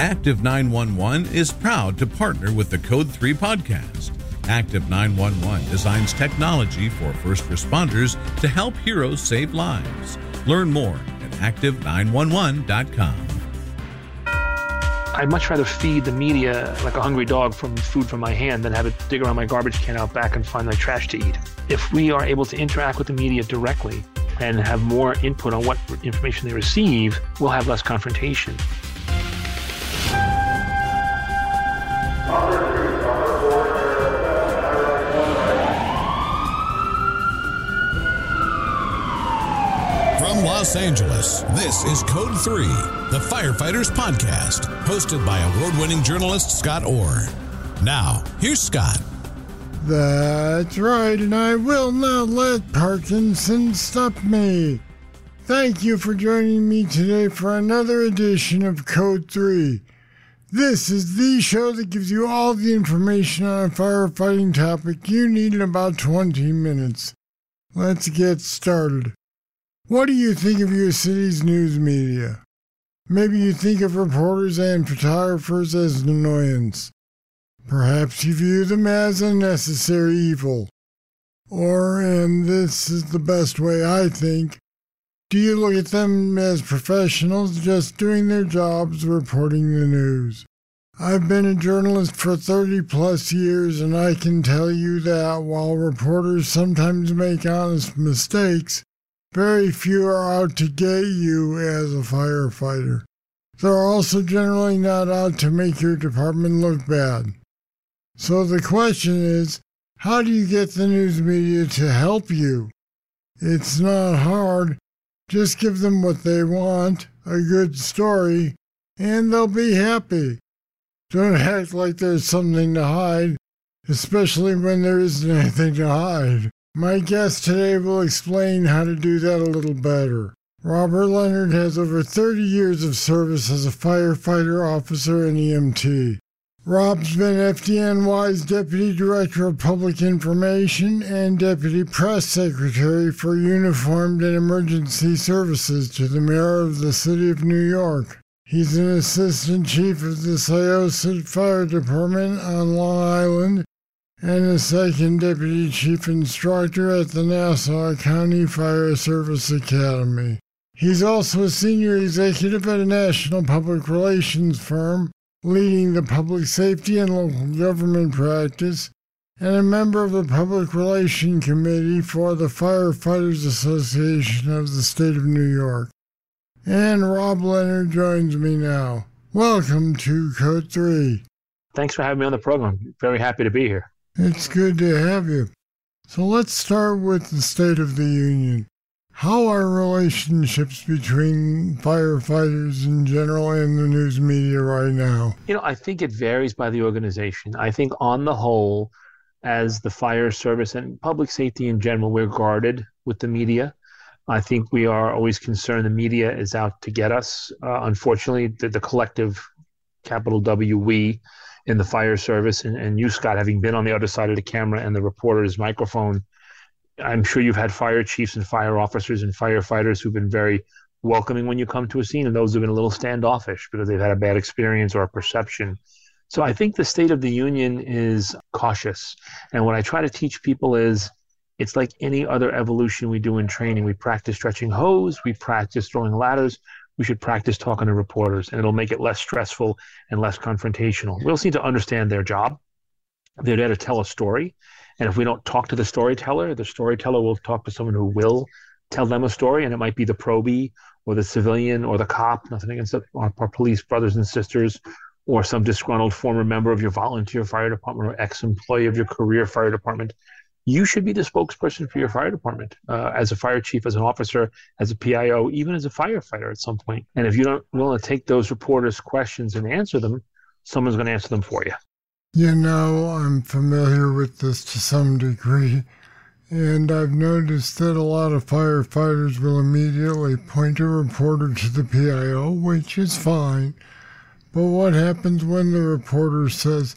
Active 911 is proud to partner with the Code 3 podcast. Active 911 designs technology for first responders to help heroes save lives. Learn more at active911.com. I'd much rather feed the media like a hungry dog from food from my hand than have it dig around my garbage can out back and find my trash to eat. If we are able to interact with the media directly and have more input on what information they receive, we'll have less confrontation. Los Angeles, this is Code 3, the Firefighters Podcast, hosted by award winning journalist Scott Orr. Now, here's Scott. That's right, and I will not let Parkinson stop me. Thank you for joining me today for another edition of Code 3. This is the show that gives you all the information on a firefighting topic you need in about 20 minutes. Let's get started. What do you think of your city's news media? Maybe you think of reporters and photographers as an annoyance. Perhaps you view them as a necessary evil. Or, and this is the best way I think, do you look at them as professionals just doing their jobs reporting the news? I've been a journalist for 30 plus years, and I can tell you that while reporters sometimes make honest mistakes, very few are out to get you as a firefighter. They're also generally not out to make your department look bad. So the question is, how do you get the news media to help you? It's not hard. Just give them what they want, a good story, and they'll be happy. Don't act like there's something to hide, especially when there isn't anything to hide. My guest today will explain how to do that a little better. Robert Leonard has over 30 years of service as a firefighter officer and EMT. Rob's been FDNY's Deputy Director of Public Information and Deputy Press Secretary for Uniformed and Emergency Services to the Mayor of the City of New York. He's an Assistant Chief of the Syosset Fire Department on Long Island and a second deputy chief instructor at the Nassau County Fire Service Academy. He's also a senior executive at a national public relations firm, leading the public safety and local government practice, and a member of the Public Relation Committee for the Firefighters Association of the State of New York. And Rob Leonard joins me now. Welcome to Code 3. Thanks for having me on the program. Very happy to be here. It's good to have you. So let's start with the State of the Union. How are relationships between firefighters in general and the news media right now? You know, I think it varies by the organization. I think on the whole, as the fire service and public safety in general, we're guarded with the media. I think we are always concerned the media is out to get us. Uh, unfortunately, the, the collective capital W, we, in the fire service, and, and you, Scott, having been on the other side of the camera and the reporter's microphone, I'm sure you've had fire chiefs and fire officers and firefighters who've been very welcoming when you come to a scene, and those who've been a little standoffish because they've had a bad experience or a perception. So I think the state of the union is cautious. And what I try to teach people is it's like any other evolution we do in training. We practice stretching hose, we practice throwing ladders, we should practice talking to reporters, and it'll make it less stressful and less confrontational. We also need to understand their job. They're there to tell a story. And if we don't talk to the storyteller, the storyteller will talk to someone who will tell them a story, and it might be the probie or the civilian or the cop, nothing against our, our police brothers and sisters, or some disgruntled former member of your volunteer fire department or ex employee of your career fire department you should be the spokesperson for your fire department uh, as a fire chief, as an officer, as a PIO, even as a firefighter at some point. And if you don't willing to take those reporters' questions and answer them, someone's going to answer them for you. You know, I'm familiar with this to some degree, and I've noticed that a lot of firefighters will immediately point a reporter to the PIO, which is fine. But what happens when the reporter says,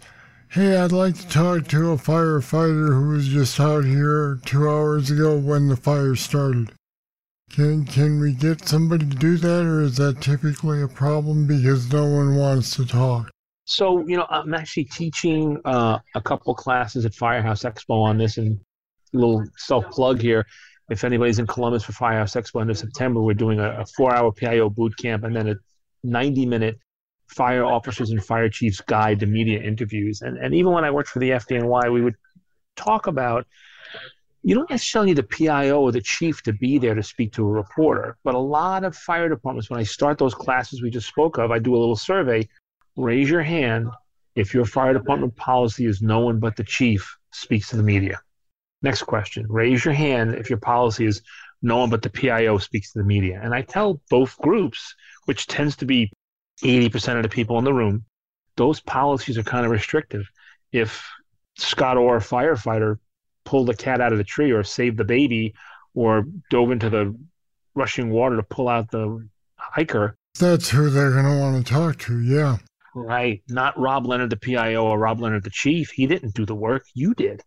Hey, I'd like to talk to a firefighter who was just out here two hours ago when the fire started. Can can we get somebody to do that, or is that typically a problem because no one wants to talk? So you know, I'm actually teaching uh, a couple classes at Firehouse Expo on this, and a little self plug here. If anybody's in Columbus for Firehouse Expo end of September, we're doing a, a four-hour PIO boot camp and then a 90-minute fire officers and fire chiefs guide to media interviews. And and even when I worked for the FDNY, we would talk about you don't necessarily need the PIO or the chief to be there to speak to a reporter, but a lot of fire departments, when I start those classes we just spoke of, I do a little survey. Raise your hand if your fire department policy is no one but the chief speaks to the media. Next question. Raise your hand if your policy is no one but the PIO speaks to the media. And I tell both groups, which tends to be 80% of the people in the room, those policies are kind of restrictive. If Scott Orr, firefighter, pulled the cat out of the tree or saved the baby or dove into the rushing water to pull out the hiker. That's who they're going to want to talk to, yeah. Right. Not Rob Leonard, the PIO, or Rob Leonard, the chief. He didn't do the work. You did.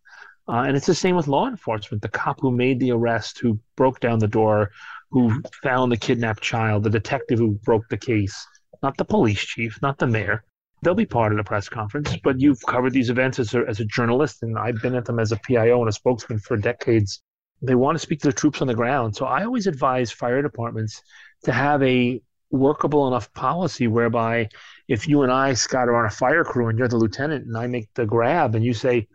Uh, and it's the same with law enforcement. The cop who made the arrest, who broke down the door, who found the kidnapped child, the detective who broke the case, not the police chief, not the mayor they'll be part of the press conference. But you've covered these events as a, as a journalist, and I've been at them as a PIO and a spokesman for decades. They want to speak to the troops on the ground. So I always advise fire departments to have a workable enough policy whereby if you and I, Scott, are on a fire crew and you're the lieutenant and I make the grab and you say,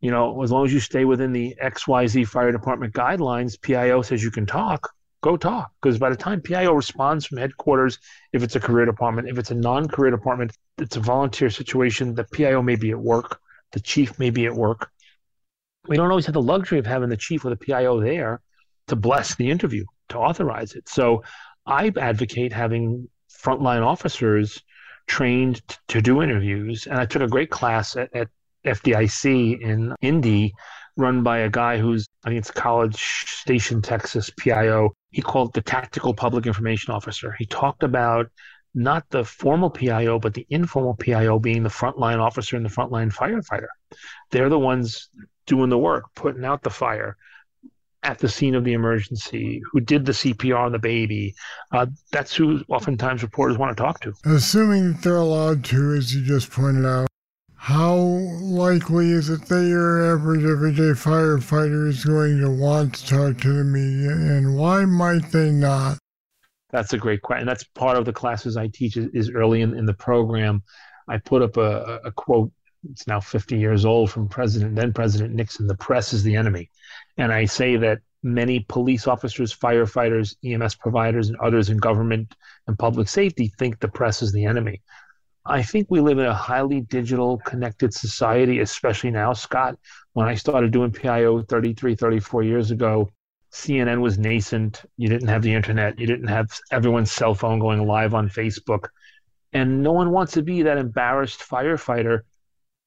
you know, as long as you stay within the XYZ fire department guidelines, PIO says you can talk, go talk. Because by the time PIO responds from headquarters, if it's a career department, if it's a non career department, it's a volunteer situation. The PIO may be at work, the chief may be at work. We don't always have the luxury of having the chief or the PIO there to bless the interview, to authorize it. So I advocate having frontline officers trained t- to do interviews. And I took a great class at, at FDIC in Indy, run by a guy who's, I think it's College Station, Texas, PIO. He called the Tactical Public Information Officer. He talked about not the formal PIO, but the informal PIO being the frontline officer and the frontline firefighter. They're the ones doing the work, putting out the fire at the scene of the emergency, who did the CPR on the baby. Uh, that's who oftentimes reporters want to talk to. Assuming that they're allowed to, as you just pointed out, how likely is it that your average everyday firefighter is going to want to talk to the media, and why might they not? That's a great question. That's part of the classes I teach is, early in, in the program. I put up a, a quote, it's now 50 years old from President, then President Nixon, the press is the enemy. And I say that many police officers, firefighters, EMS providers, and others in government and public safety think the press is the enemy. I think we live in a highly digital connected society, especially now, Scott. When I started doing PIO 33, 34 years ago, CNN was nascent. You didn't have the internet. You didn't have everyone's cell phone going live on Facebook. And no one wants to be that embarrassed firefighter.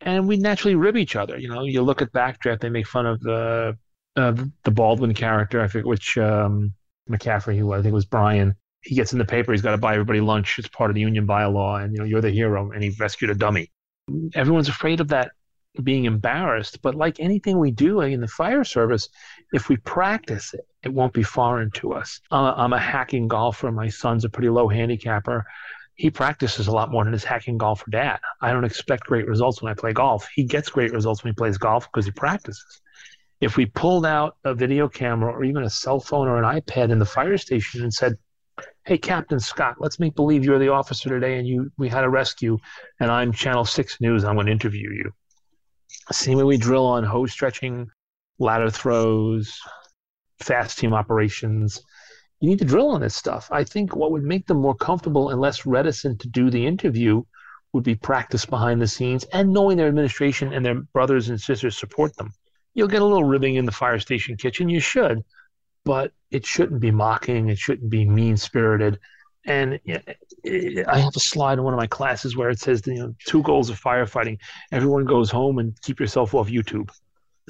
And we naturally rib each other. You know, you look at Backdraft, they make fun of the uh, the Baldwin character, I forget which um, McCaffrey he was. I think it was Brian. He gets in the paper, he's got to buy everybody lunch. It's part of the union bylaw. And, you know, you're the hero. And he rescued a dummy. Everyone's afraid of that being embarrassed. But like anything we do in the fire service, if we practice it, it won't be foreign to us. I'm a, I'm a hacking golfer. My son's a pretty low handicapper. He practices a lot more than his hacking golfer dad. I don't expect great results when I play golf. He gets great results when he plays golf because he practices. If we pulled out a video camera or even a cell phone or an iPad in the fire station and said, "Hey, Captain Scott, let's make believe you're the officer today, and you we had a rescue, and I'm Channel Six News. I'm going to interview you." Same way we drill on hose stretching, ladder throws, fast team operations. You need to drill on this stuff. I think what would make them more comfortable and less reticent to do the interview would be practice behind the scenes and knowing their administration and their brothers and sisters support them. You'll get a little ribbing in the fire station kitchen. You should, but it shouldn't be mocking. It shouldn't be mean spirited. And I have a slide in one of my classes where it says, you know, two goals of firefighting. Everyone goes home and keep yourself off YouTube.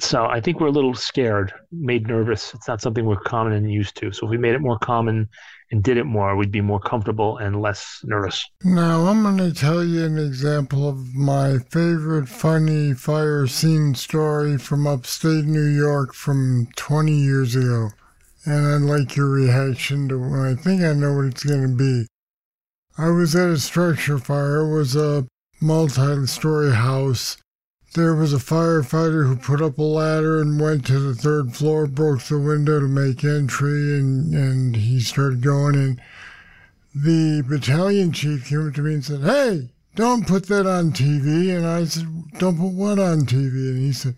So I think we're a little scared, made nervous. It's not something we're common and used to. So if we made it more common and did it more, we'd be more comfortable and less nervous. Now I'm going to tell you an example of my favorite funny fire scene story from upstate New York from 20 years ago. And I'd like your reaction to. I think I know what it's going to be. I was at a structure fire. It was a multi-story house. There was a firefighter who put up a ladder and went to the third floor, broke the window to make entry, and, and he started going in. The battalion chief came up to me and said, Hey, don't put that on TV. And I said, Don't put what on TV? And he said,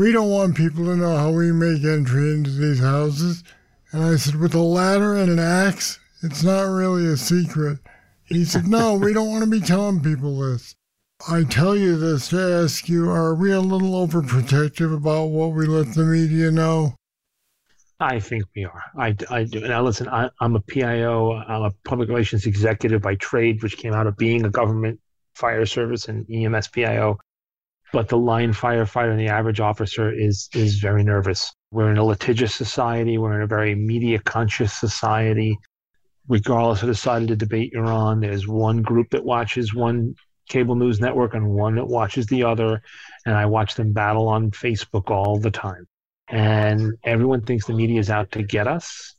We don't want people to know how we make entry into these houses. And I said, With a ladder and an axe, it's not really a secret. He said, No, we don't want to be telling people this. I tell you this to ask you, are we a little overprotective about what we let the media know? I think we are. I, I do. Now, listen, I, am a PIO. I'm a public relations executive by trade, which came out of being a government fire service and EMS PIO. But the line firefighter and the average officer is is very nervous. We're in a litigious society. We're in a very media conscious society. Regardless of the side of the debate you're on, there's one group that watches one cable news network and one that watches the other. And I watch them battle on Facebook all the time and everyone thinks the media is out to get us.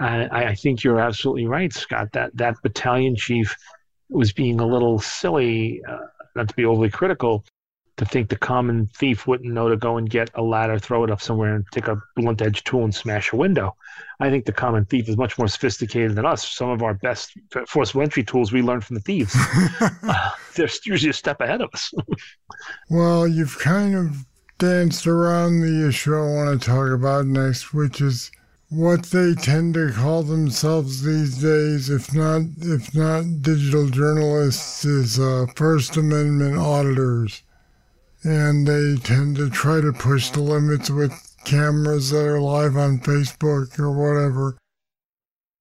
I, I think you're absolutely right, Scott. That that battalion chief was being a little silly, uh, not to be overly critical, to think the common thief wouldn't know to go and get a ladder, throw it up somewhere, and take a blunt edge tool and smash a window. I think the common thief is much more sophisticated than us. Some of our best forcible entry tools we learned from the thieves. uh, they're usually a step ahead of us. well, you've kind of danced around the issue I want to talk about next, which is what they tend to call themselves these days, if not if not digital journalists, is uh, First Amendment auditors, and they tend to try to push the limits with cameras that are live on Facebook or whatever.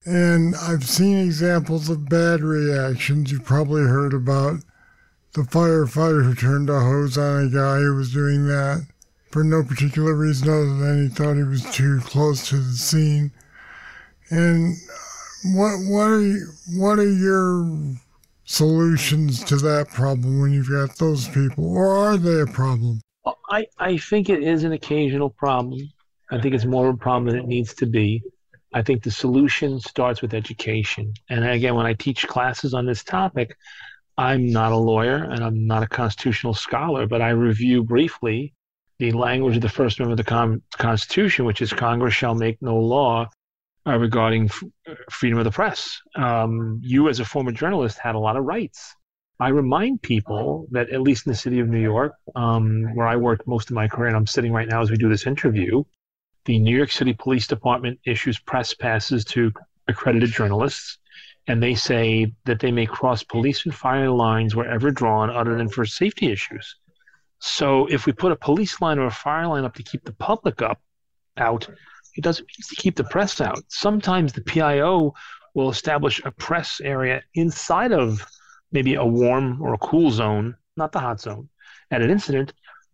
And I've seen examples of bad reactions you've probably heard about the firefighter who turned a hose on a guy who was doing that for no particular reason other than he thought he was too close to the scene. And what what are you, what are your solutions to that problem when you've got those people, or are they a problem? I, I think it is an occasional problem. I think it's more of a problem than it needs to be. I think the solution starts with education. And again, when I teach classes on this topic, I'm not a lawyer and I'm not a constitutional scholar, but I review briefly the language of the First Amendment of the Con- Constitution, which is Congress shall make no law uh, regarding f- freedom of the press. Um, you, as a former journalist, had a lot of rights. I remind people that, at least in the city of New York, um, where I worked most of my career, and I'm sitting right now as we do this interview, the New York City Police Department issues press passes to accredited journalists and they say that they may cross police and fire lines wherever drawn other than for safety issues. So if we put a police line or a fire line up to keep the public up out, it doesn't mean to keep the press out. Sometimes the PIO will establish a press area inside of maybe a warm or a cool zone, not the hot zone, at an incident,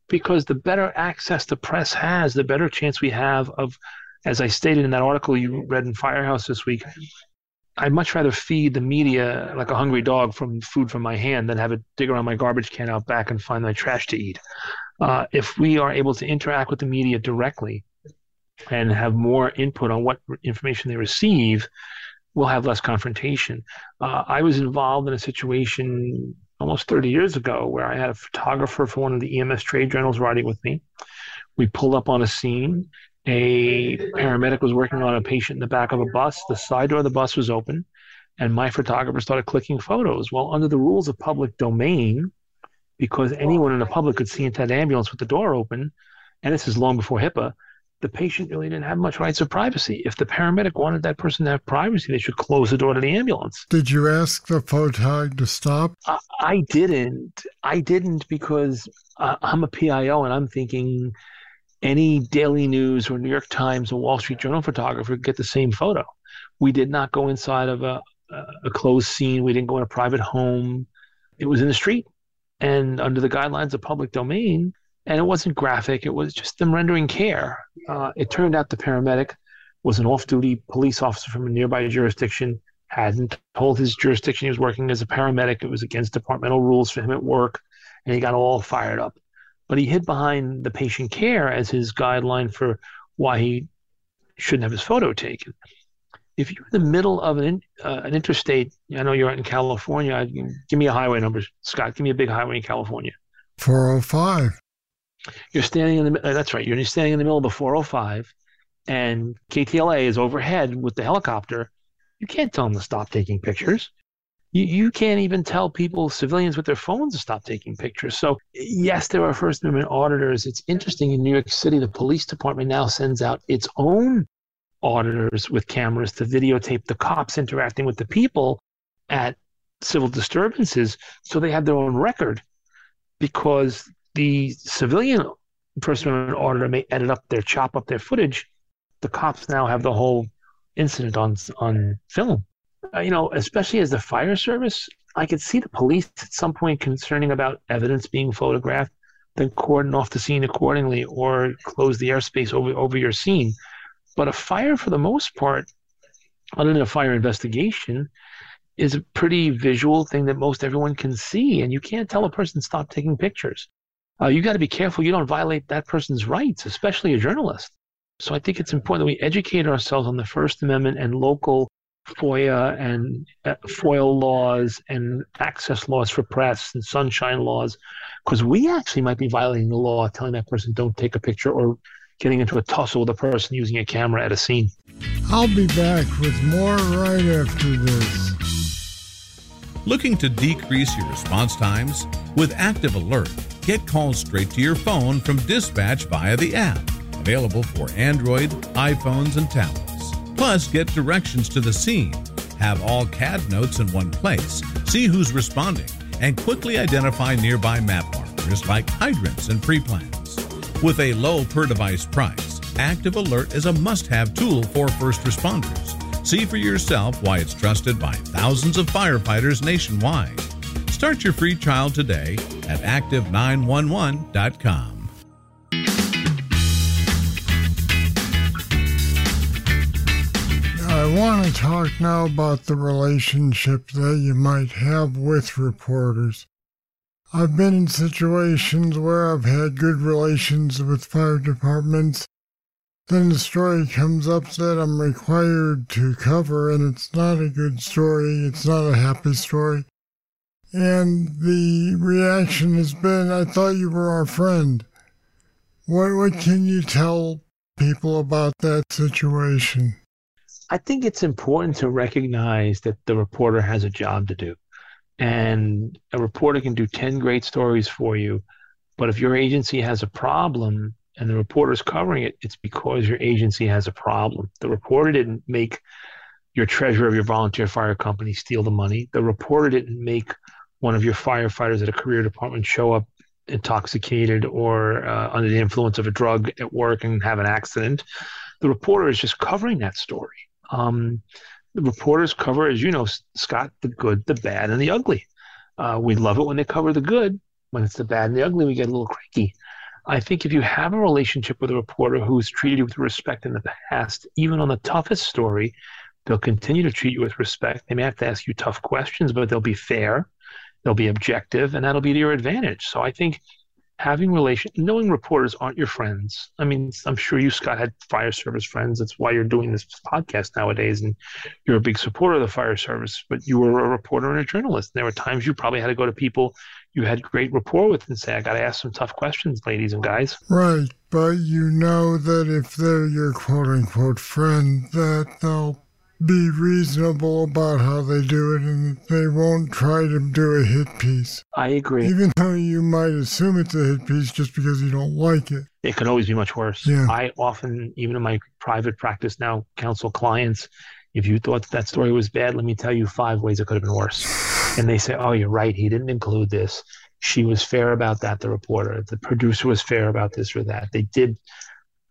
because the better access the press has, the better chance we have of, as I stated in that article you read in Firehouse this week, I'd much rather feed the media like a hungry dog from food from my hand than have it dig around my garbage can out back and find my trash to eat. Uh, if we are able to interact with the media directly and have more input on what information they receive, we'll have less confrontation. Uh, I was involved in a situation almost 30 years ago where I had a photographer for one of the EMS trade journals riding with me. We pulled up on a scene a paramedic was working on a patient in the back of a bus. The side door of the bus was open, and my photographer started clicking photos. Well, under the rules of public domain, because anyone in the public could see into that ambulance with the door open, and this is long before HIPAA, the patient really didn't have much rights of privacy. If the paramedic wanted that person to have privacy, they should close the door to the ambulance. Did you ask the photog to stop? I, I didn't. I didn't because uh, I'm a PIO and I'm thinking any Daily News or New York Times or Wall Street Journal photographer could get the same photo. We did not go inside of a, a closed scene. We didn't go in a private home. It was in the street and under the guidelines of public domain. And it wasn't graphic. It was just them rendering care. Uh, it turned out the paramedic was an off-duty police officer from a nearby jurisdiction. Hadn't told his jurisdiction he was working as a paramedic. It was against departmental rules for him at work, and he got all fired up but he hid behind the patient care as his guideline for why he shouldn't have his photo taken. If you're in the middle of an uh, an interstate, I know you're in California. Give me a highway number, Scott. Give me a big highway in California. 405. You're standing in the. That's right. You're standing in the middle of a 405, and KTLA is overhead with the helicopter. You can't tell them to stop taking pictures you, you can't even tell people, civilians with their phones, to stop taking pictures. So, yes, there are First Amendment auditors. It's interesting in New York City, the police department now sends out its own auditors with cameras to videotape the cops interacting with the people at civil disturbances so they have their own record because the civilian First Amendment auditor may edit up their chop up their footage. The cops now have the whole incident on on film uh, you know, especially as the fire service, I could see the police at some point concerning about evidence being photographed, then cordon off the scene accordingly or close the airspace over, over your scene. But a fire, for the most part, other than a fire investigation, is a pretty visual thing that most everyone can see. And you can't tell a person stop taking pictures. Uh, you got to be careful you don't violate that person's rights, especially a journalist. So I think it's important that we educate ourselves on the First Amendment and local FOIA and uh, FOIL laws and access laws for press and sunshine laws, because we actually might be violating the law telling that person don't take a picture or getting into a tussle with a person using a camera at a scene. I'll be back with more right after this. Looking to decrease your response times? With Active Alert, get calls straight to your phone from dispatch via the app, available for Android, iPhones, and tablets. Plus, get directions to the scene, have all CAD notes in one place, see who's responding, and quickly identify nearby map markers like hydrants and pre plans. With a low per device price, Active Alert is a must have tool for first responders. See for yourself why it's trusted by thousands of firefighters nationwide. Start your free trial today at active911.com. I want to talk now about the relationship that you might have with reporters. I've been in situations where I've had good relations with fire departments. Then the story comes up that I'm required to cover, and it's not a good story. It's not a happy story. And the reaction has been, I thought you were our friend. What, what can you tell people about that situation? I think it's important to recognize that the reporter has a job to do. And a reporter can do 10 great stories for you. But if your agency has a problem and the reporter's covering it, it's because your agency has a problem. The reporter didn't make your treasurer of your volunteer fire company steal the money. The reporter didn't make one of your firefighters at a career department show up intoxicated or uh, under the influence of a drug at work and have an accident. The reporter is just covering that story. Um, the reporters cover, as you know, Scott, the good, the bad, and the ugly. Uh, we love it when they cover the good. When it's the bad and the ugly, we get a little cranky. I think if you have a relationship with a reporter who's treated you with respect in the past, even on the toughest story, they'll continue to treat you with respect. They may have to ask you tough questions, but they'll be fair, they'll be objective, and that'll be to your advantage. So I think having relation knowing reporters aren't your friends. I mean i'm sure you scott had fire service friends. That's why you're doing this podcast nowadays and you're a big supporter of the fire service but you were a reporter and a journalist. There were times you probably had to go to people you had great rapport with and say i got to ask some tough questions ladies and guys. Right but you know that if they're your quote unquote friend that they'll be reasonable about how they do it and they won't try to do a hit piece. I agree. Even though you might assume it's a hit piece just because you don't like it. It could always be much worse. Yeah. I often, even in my private practice now, counsel clients. If you thought that story was bad, let me tell you five ways it could have been worse. And they say, oh, you're right. He didn't include this. She was fair about that, the reporter. The producer was fair about this or that. They did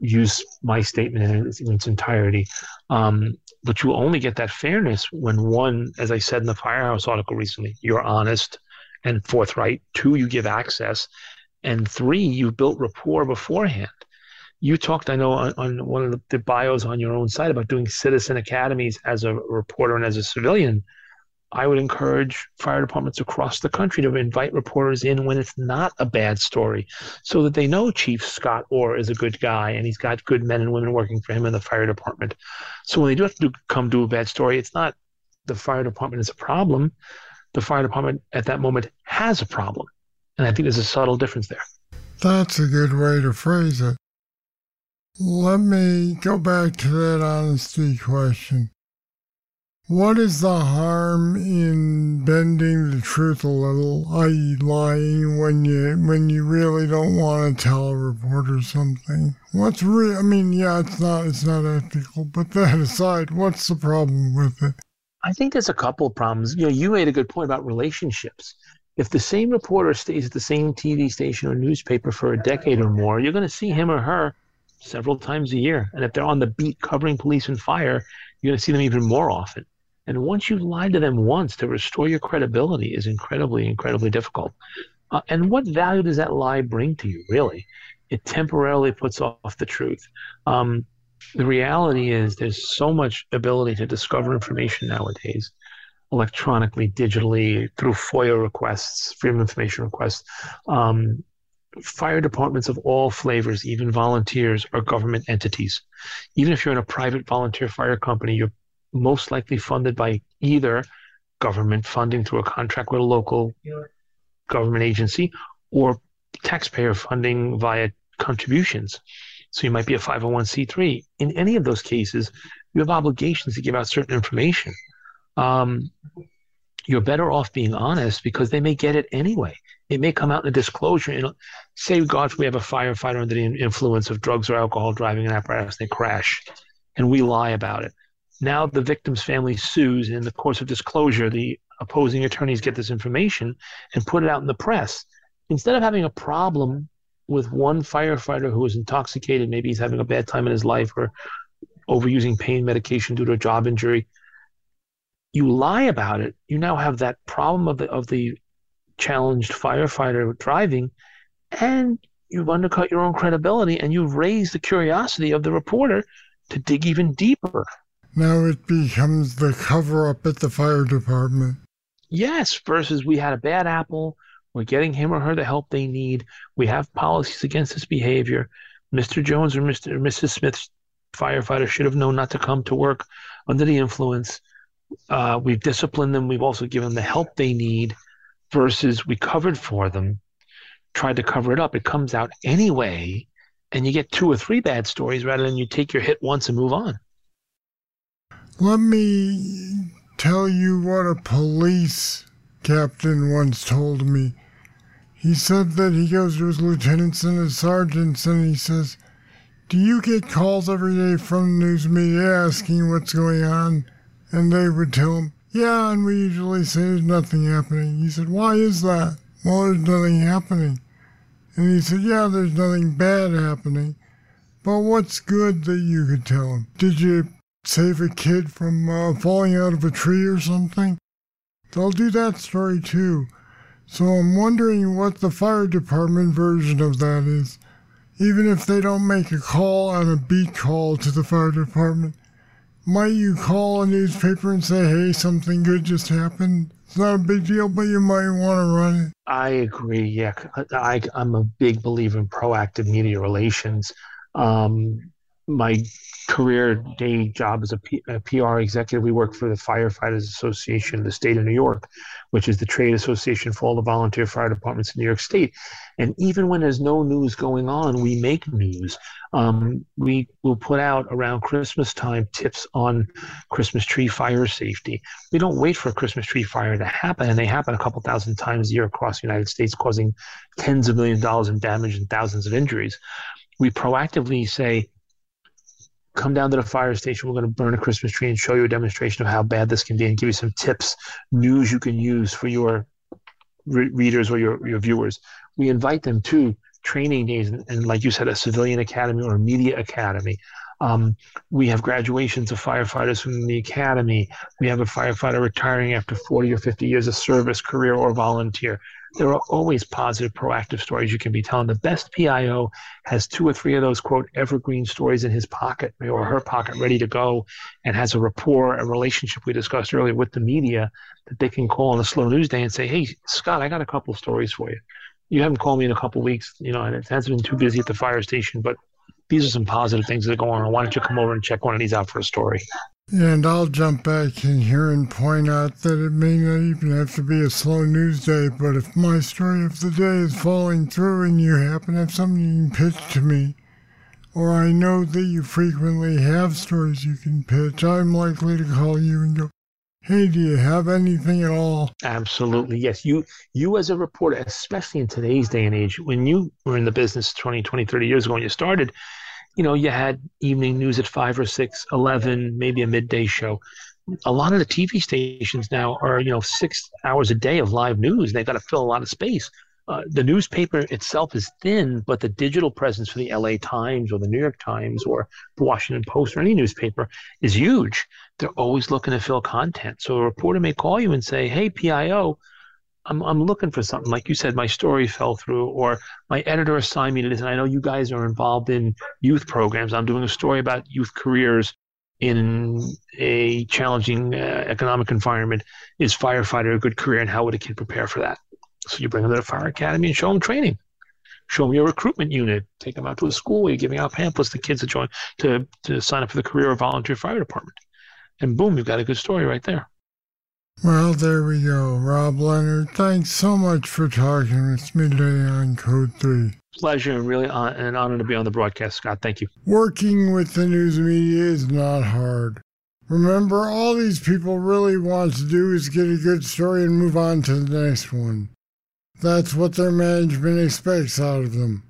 use my statement in its, entirety. Um, but you only get that fairness when one, as I said in the Firehouse article recently, you're honest and forthright. Two, you give access. And three, you built rapport beforehand. You talked, I know, on, on one of the bios on your own site about doing citizen academies as a reporter and as a civilian. I would encourage fire departments across the country to invite reporters in when it's not a bad story so that they know Chief Scott Orr is a good guy and he's got good men and women working for him in the fire department. So when they do have to do, come do a bad story, it's not the fire department is a problem. The fire department at that moment has a problem. And I think there's a subtle difference there. That's a good way to phrase it. Let me go back to that honesty question. What is the harm in bending the truth a little, i.e., lying when you when you really don't want to tell a reporter something? What's real? I mean, yeah, it's not it's not ethical, but that aside, what's the problem with it? I think there's a couple of problems. You know, you made a good point about relationships. If the same reporter stays at the same TV station or newspaper for a decade or more, you're going to see him or her several times a year. And if they're on the beat covering police and fire, you're going to see them even more often. And once you've lied to them once, to restore your credibility is incredibly, incredibly difficult. Uh, and what value does that lie bring to you, really? It temporarily puts off the truth. Um, the reality is there's so much ability to discover information nowadays electronically, digitally, through FOIA requests, freedom of information requests. Um, fire departments of all flavors, even volunteers, are government entities. Even if you're in a private volunteer fire company, you're most likely funded by either government funding through a contract with a local government agency or taxpayer funding via contributions. So you might be a 501c3. In any of those cases, you have obligations to give out certain information. Um, you're better off being honest because they may get it anyway. It may come out in a disclosure. And say, God, we have a firefighter under the influence of drugs or alcohol driving an apparatus, and they crash, and we lie about it. Now the victim's family sues, and in the course of disclosure, the opposing attorneys get this information and put it out in the press. Instead of having a problem with one firefighter who is intoxicated, maybe he's having a bad time in his life or overusing pain medication due to a job injury, you lie about it. You now have that problem of the of the challenged firefighter driving, and you've undercut your own credibility and you've raised the curiosity of the reporter to dig even deeper. Now it becomes the cover up at the fire department. Yes, versus we had a bad apple. We're getting him or her the help they need. We have policies against this behavior. Mr. Jones or Mr. or Mrs. Smith's firefighter should have known not to come to work under the influence. Uh, we've disciplined them. We've also given them the help they need versus we covered for them, tried to cover it up. It comes out anyway, and you get two or three bad stories rather than you take your hit once and move on. Let me tell you what a police captain once told me. He said that he goes to his lieutenants and his sergeants and he says, Do you get calls every day from the news media asking what's going on? And they would tell him, Yeah, and we usually say there's nothing happening. He said, Why is that? Well, there's nothing happening. And he said, Yeah, there's nothing bad happening. But what's good that you could tell him? Did you save a kid from uh, falling out of a tree or something. They'll do that story too. So I'm wondering what the fire department version of that is. Even if they don't make a call on a beat call to the fire department, might you call a newspaper and say, hey, something good just happened? It's not a big deal, but you might want to run it. I agree. Yeah, I, am a big believer in proactive media relations. Um, my career day job as a, P, a PR executive, we work for the Firefighters Association of the state of New York, which is the trade association for all the volunteer fire departments in New York State. And even when there's no news going on, we make news. Um, we will put out around Christmas time tips on Christmas tree fire safety. We don't wait for a Christmas tree fire to happen, and they happen a couple thousand times a year across the United States, causing tens of millions of dollars in damage and thousands of injuries. We proactively say, come down to the fire station. We're going to burn a Christmas tree and show you a demonstration of how bad this can be and give you some tips, news you can use for your re- readers or your, your viewers. We invite them to training days and, and, like you said, a civilian academy or a media academy. Um, we have graduations of firefighters from the academy. We have a firefighter retiring after 40 or 50 years of service, career, or volunteer. There are always positive, proactive stories you can be telling. The best PIO has two or three of those, quote, evergreen stories in his pocket or her pocket ready to go and has a rapport, a relationship we discussed earlier with the media that they can call on a slow news day and say, hey, Scott, I got a couple stories for you. You haven't called me in a couple weeks, you know, and it hasn't been too busy at the fire station, but these are some positive things that are going on. Why don't you come over and check one of these out for a story? And I'll jump back in here and point out that it may not even have to be a slow news day, but if my story of the day is falling through and you happen to have something you can pitch to me, or I know that you frequently have stories you can pitch, I'm likely to call you and go, Hey, do you have anything at all? Absolutely. Yes. You you as a reporter, especially in today's day and age, when you were in the business 20, 20, 30 years ago when you started, you know, you had evening news at 5 or 6, 11, maybe a midday show. A lot of the TV stations now are, you know, 6 hours a day of live news. They've got to fill a lot of space. Uh, the newspaper itself is thin, but the digital presence for the LA Times or the New York Times or the Washington Post or any newspaper is huge. They're always looking to fill content. So a reporter may call you and say, Hey, PIO, I'm, I'm looking for something. Like you said, my story fell through, or my editor assigned me to this. And I know you guys are involved in youth programs. I'm doing a story about youth careers in a challenging uh, economic environment. Is firefighter a good career, and how would a kid prepare for that? So you bring them to the fire academy and show them training. Show them your recruitment unit. Take them out to a school where you're giving out pamphlets to kids to join to, to sign up for the career or volunteer fire department. And boom, you've got a good story right there. Well, there we go. Rob Leonard, thanks so much for talking with me today on Code 3. Pleasure and really uh, an honor to be on the broadcast, Scott. Thank you. Working with the news media is not hard. Remember, all these people really want to do is get a good story and move on to the next one. That's what their management expects out of them.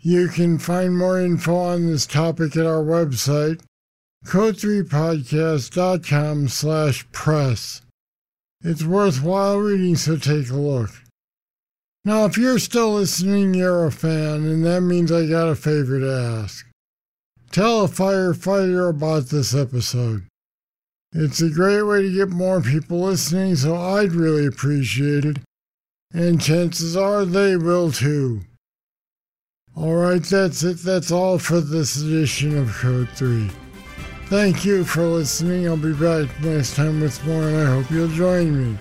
You can find more info on this topic at our website, code3podcast.com slash press. It's worthwhile reading, so take a look. Now, if you're still listening, you're a fan, and that means I got a favor to ask. Tell a firefighter about this episode. It's a great way to get more people listening, so I'd really appreciate it and chances are they will too. Alright, that's it. That's all for this edition of Code 3. Thank you for listening. I'll be back next time with more, and I hope you'll join me.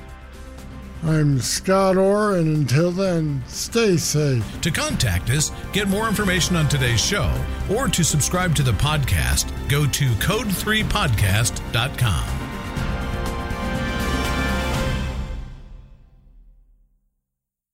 I'm Scott Orr, and until then, stay safe. To contact us, get more information on today's show, or to subscribe to the podcast, go to code3podcast.com.